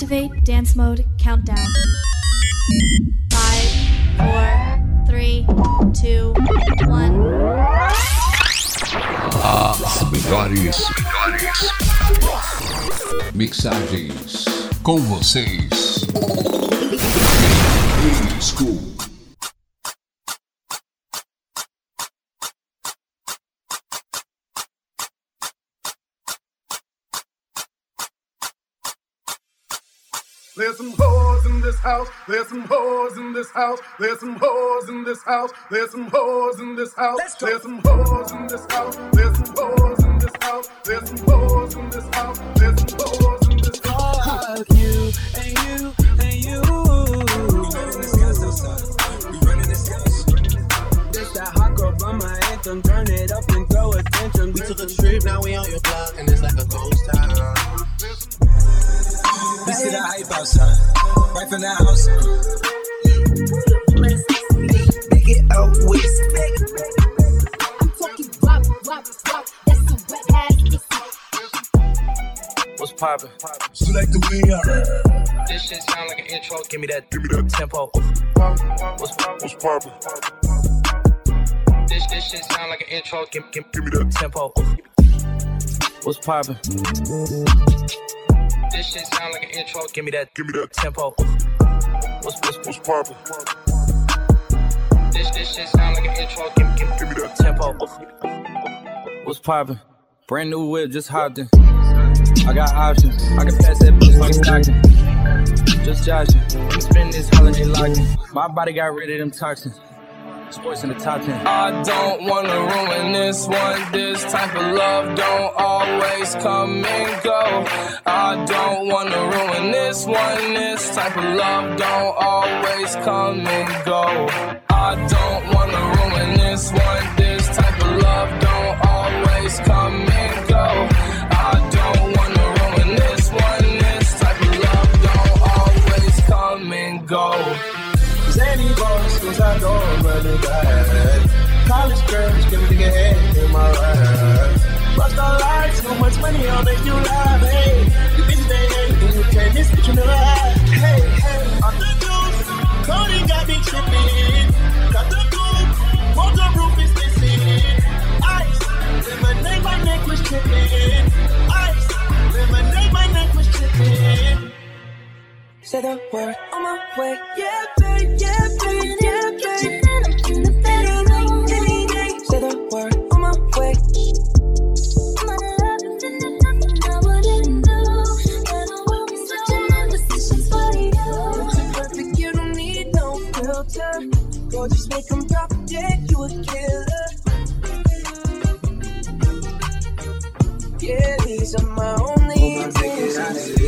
Activate dance mode countdown. Five, four, three, two, one. As melhores, melhores mixagens com vocês. School. There's some hoes in this house. There's some hoes in this house. There's some hoes in this house. There's some hoes in this house. There's some hoes in this house. There's some hoes in this house. There's some hoes in this house. There's some hoes in this house. Fuck you and you and you. Right from the house. Make it out with What's poppin'? She like the way I This shit sound like an intro. Give me that, give me that tempo. What's What's poppin'? this? This shit sound like an intro. Give, give, give me that tempo. What's poppin'? This shit sound like an intro. Give me that, give me that tempo. What's what's what's poppin'? This this shit sound like an intro. Give, give, give me that tempo. What's poppin'? Brand new whip, just hopped in. I got options. I can pass that bitch like Stockton. Just joshing. I'm spending this holiday locking. My body got rid of them toxins. Sports in the top 10. I don't wanna ruin this one. This type of love don't always come and go. I don't wanna ruin this one. This type of love don't always come and go. I don't wanna ruin this one. This type of love don't always come and go. I don't wanna ruin this one. This type of love don't always come and go. Zany boss, cause I I'm running back. College girls, give me the head in my ride. Bust all lights, so much money, I'll make you laugh. Hey, the bitch they hate, you can't miss it, you never have. Hey, hey, I'm the juice. Cody got me tripping. Got the coupe, motor roof is missing. Ice, lemonade, my name my neck was tripping. Ice, lemonade, my name, my neck was tripping. Say the word on my way. Yeah, these are my only intentions.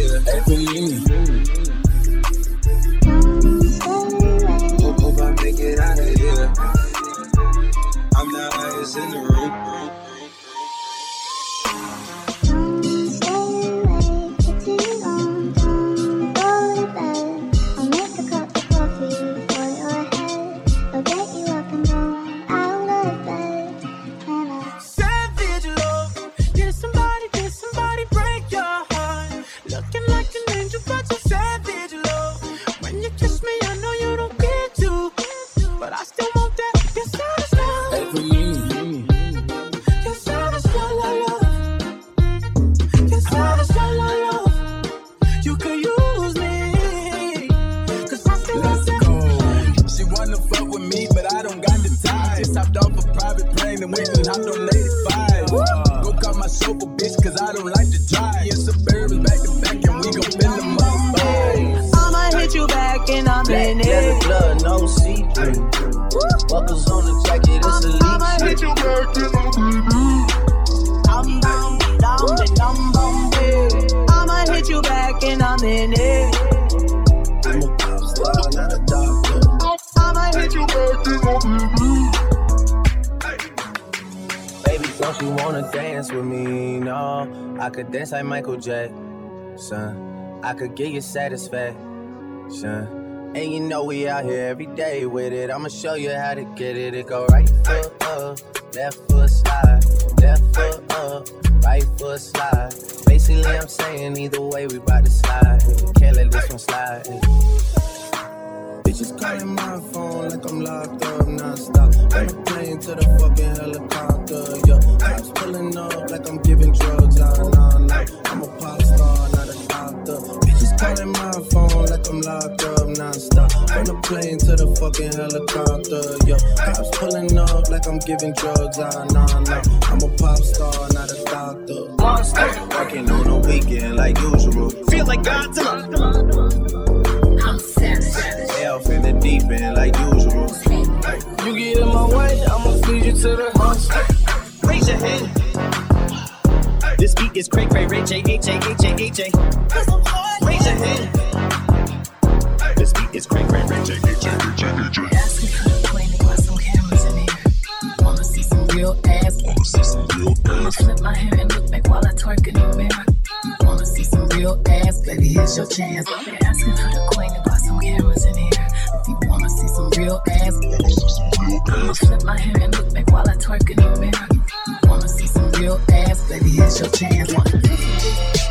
Hope, hope I make it out of here. I'm the highest in the hopped off a private plane and went and hopped on 85. Go call my chauffeur bitch, cause I don't like to drive. Yeah, suburbans back to back, and we gon' bend them up. I'ma hit you back in a minute. leather glove, no see-through. Buckles on the jacket, it's elite shit. You back in the Dum dance with me? No, I could dance like Michael Jackson. I could give you satisfaction. And you know we out here every day with it. I'ma show you how to get it. It go right foot up, left foot slide. Left foot up, right foot slide. Basically, I'm saying either way, we bout to slide. Can't let this one slide. Bitches calling my phone like I'm locked up non-stop. On a plane to the fucking helicopter, yo. Cops pulling up like I'm giving drugs. Ah, nah, nah. I'm a pop star, not a doctor. Bitches calling my phone like I'm locked up non-stop. On a plane to the fucking helicopter, yo. Cops pulling up like I'm giving drugs. Ah, nah, nah. I'm a pop star, not a doctor. Monster. Working on a weekend like usual. Feel like Godzilla. Elf in the deep end like usual. You get in my way, I'ma feed you to the monster. Raise your hand. This beat is cray cray, Ray J, H A, H A, H A. Raise your hand. This beat is cray cray, Ray J, H A, H A, H A. Asking for the plane, got some cameras in here. Wanna see some real ass? Wanna see some real ass? I'ma flip my hair and look back while I twerk in the mirror. You wanna see some real ass? Baby, here's your chance. They're asking for the queen real ass, I'ma my hair and look back while I twerk. You wanna see some real ass? Baby, It's your chance.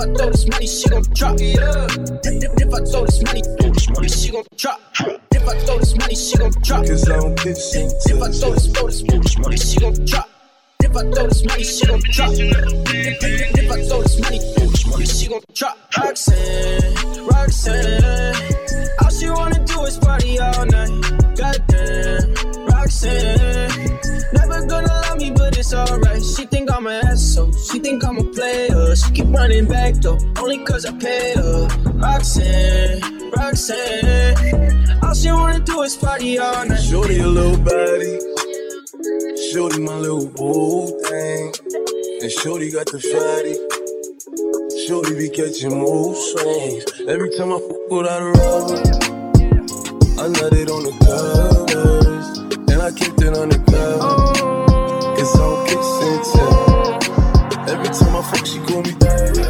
I throw this money, she gon' drop. If, I throw this money, she gon' drop. If I throw this money, she gon' drop. Cause I don't get shit. If I throw this, throw this, money, she gon' drop. If I throw this money, she gon' drop. If, I throw this money, she gon' drop. Roxanne, Roxanne, all she wanna do is party all night. Goddamn, Roxanne, never gonna love me, but it's alright. She think I'm an asshole, she think I'm a player. She keep running back though, only cause I pay her. Roxanne, Roxanne, all she wanna do is party all night. Shorty a little body. Shorty my little boo thing. And Shorty got the fatty. Shorty be catching mood swings. Every time I fuck without a rubber, I nut it on the covers. And I kept it on the cover. Kiss. Every time I fuck, she call me daddy.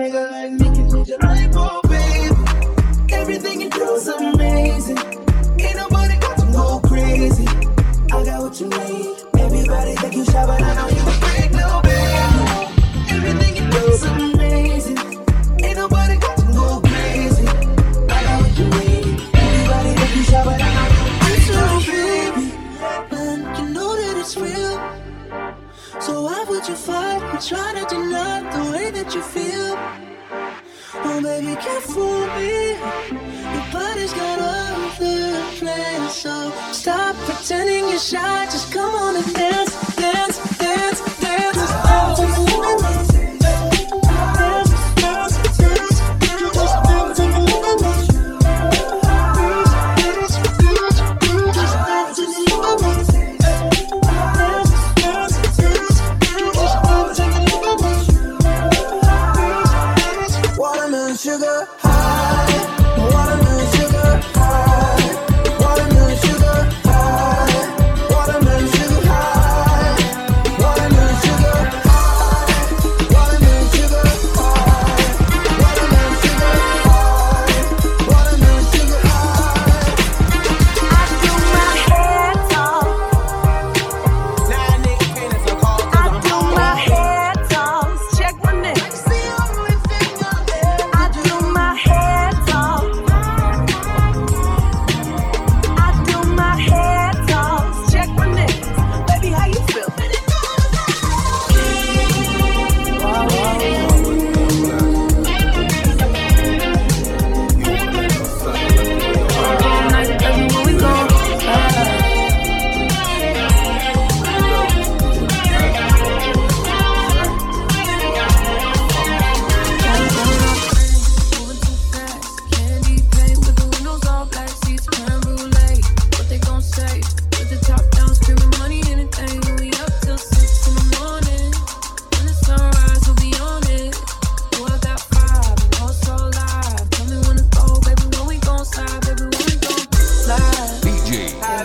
nigga like me can lead your life, oh baby. Everything you do's amazing. Ain't nobody got to go crazy. I got what you need. Everybody think you shy, but I know you a freak, no baby. Everything you do's amazing. Ain't nobody got to go crazy. I got what you need. Everybody that you shy, with, I know you a freak, little baby. And you know that it's real. So why would you fight and try to deny the way that you feel? Baby, can fool me. Nobody's got other the plans. So stop pretending you're shy. Just come on and dance.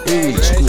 Each.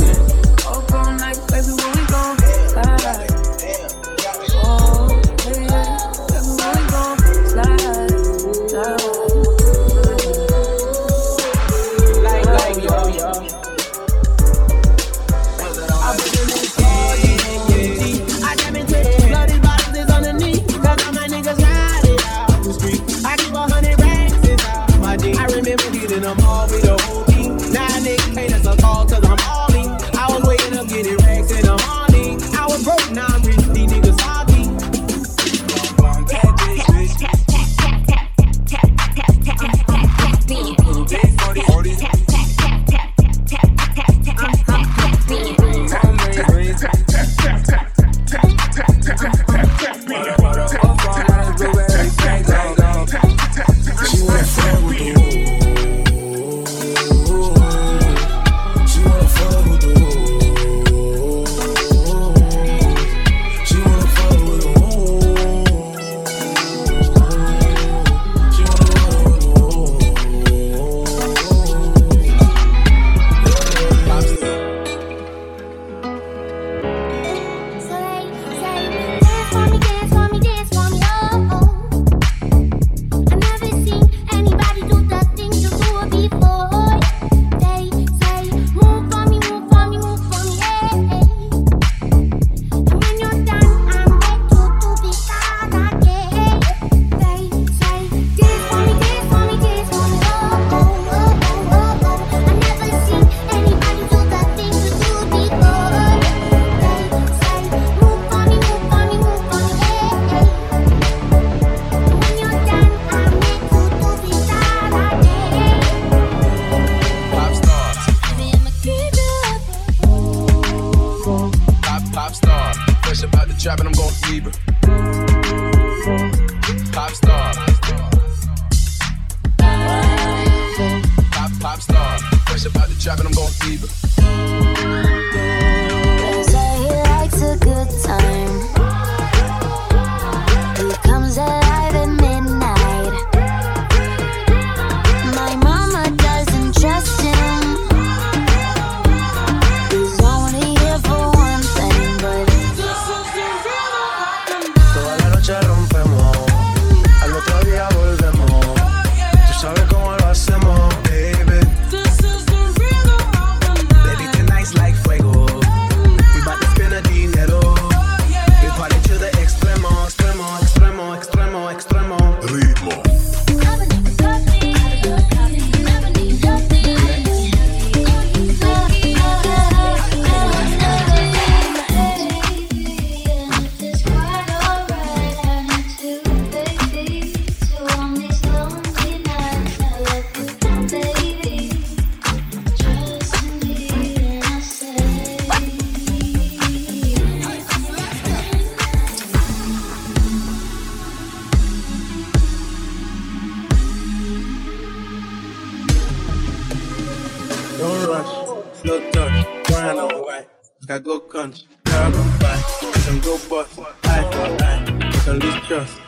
I go country, grab and buy. I can go bust, eye for. I can lose trust.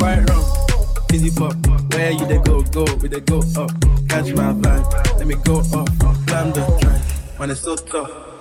Right wrong, easy pop. Where you they go, go, we they go up. Catch my vibe, let me go up. Climb the track, when it's so tough.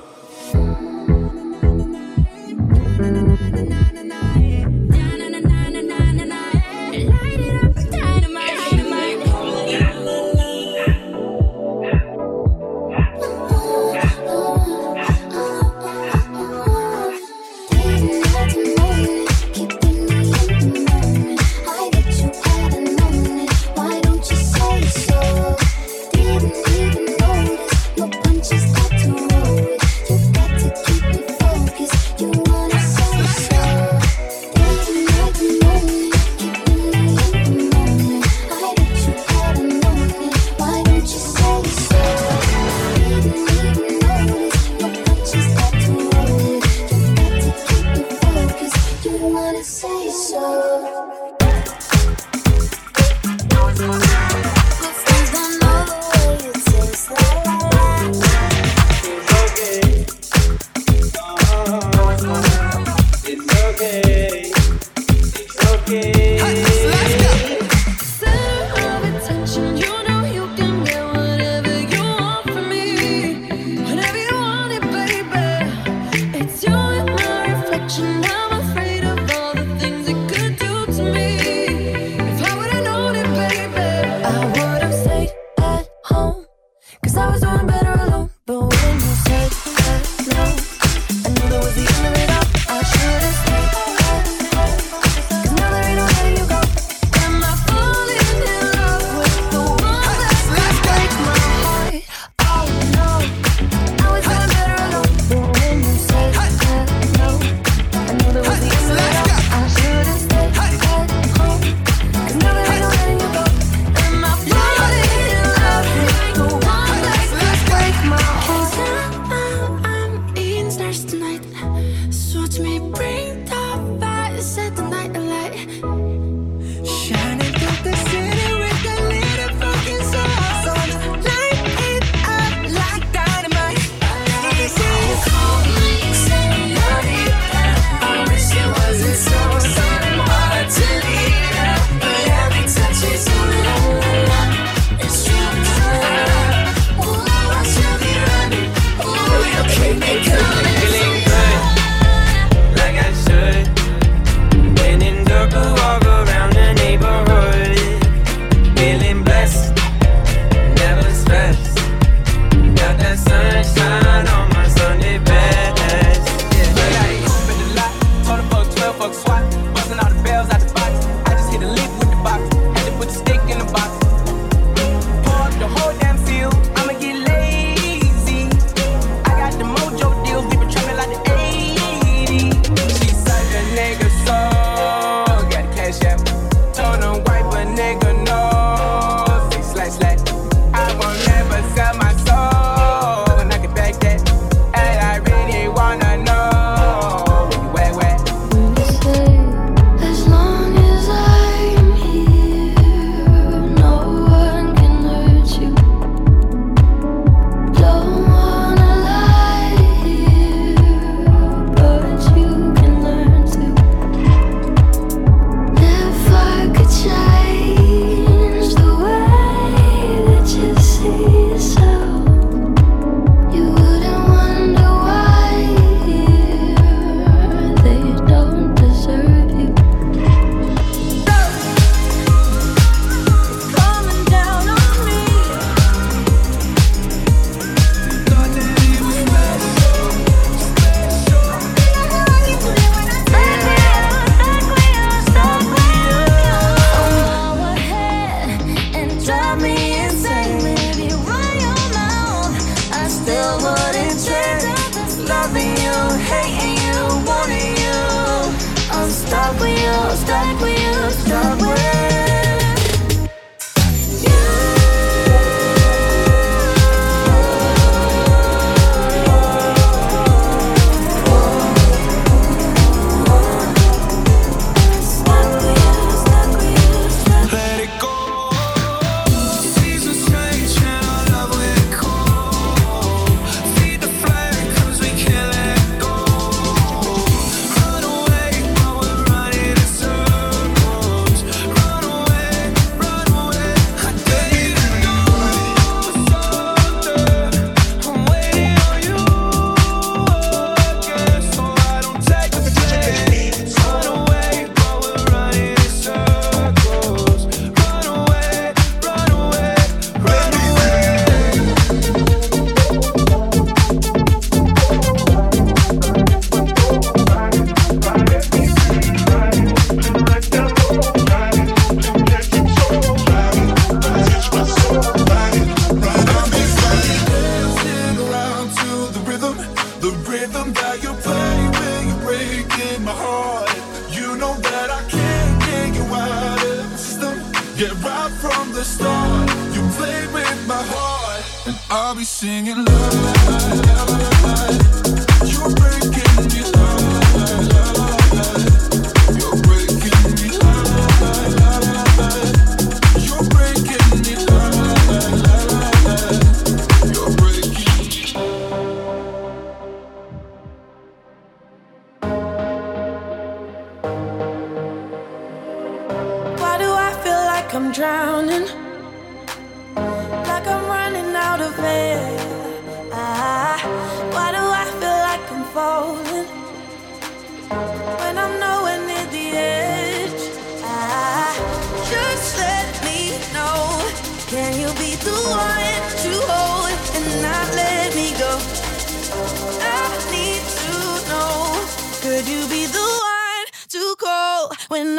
stuck with you, stuck with.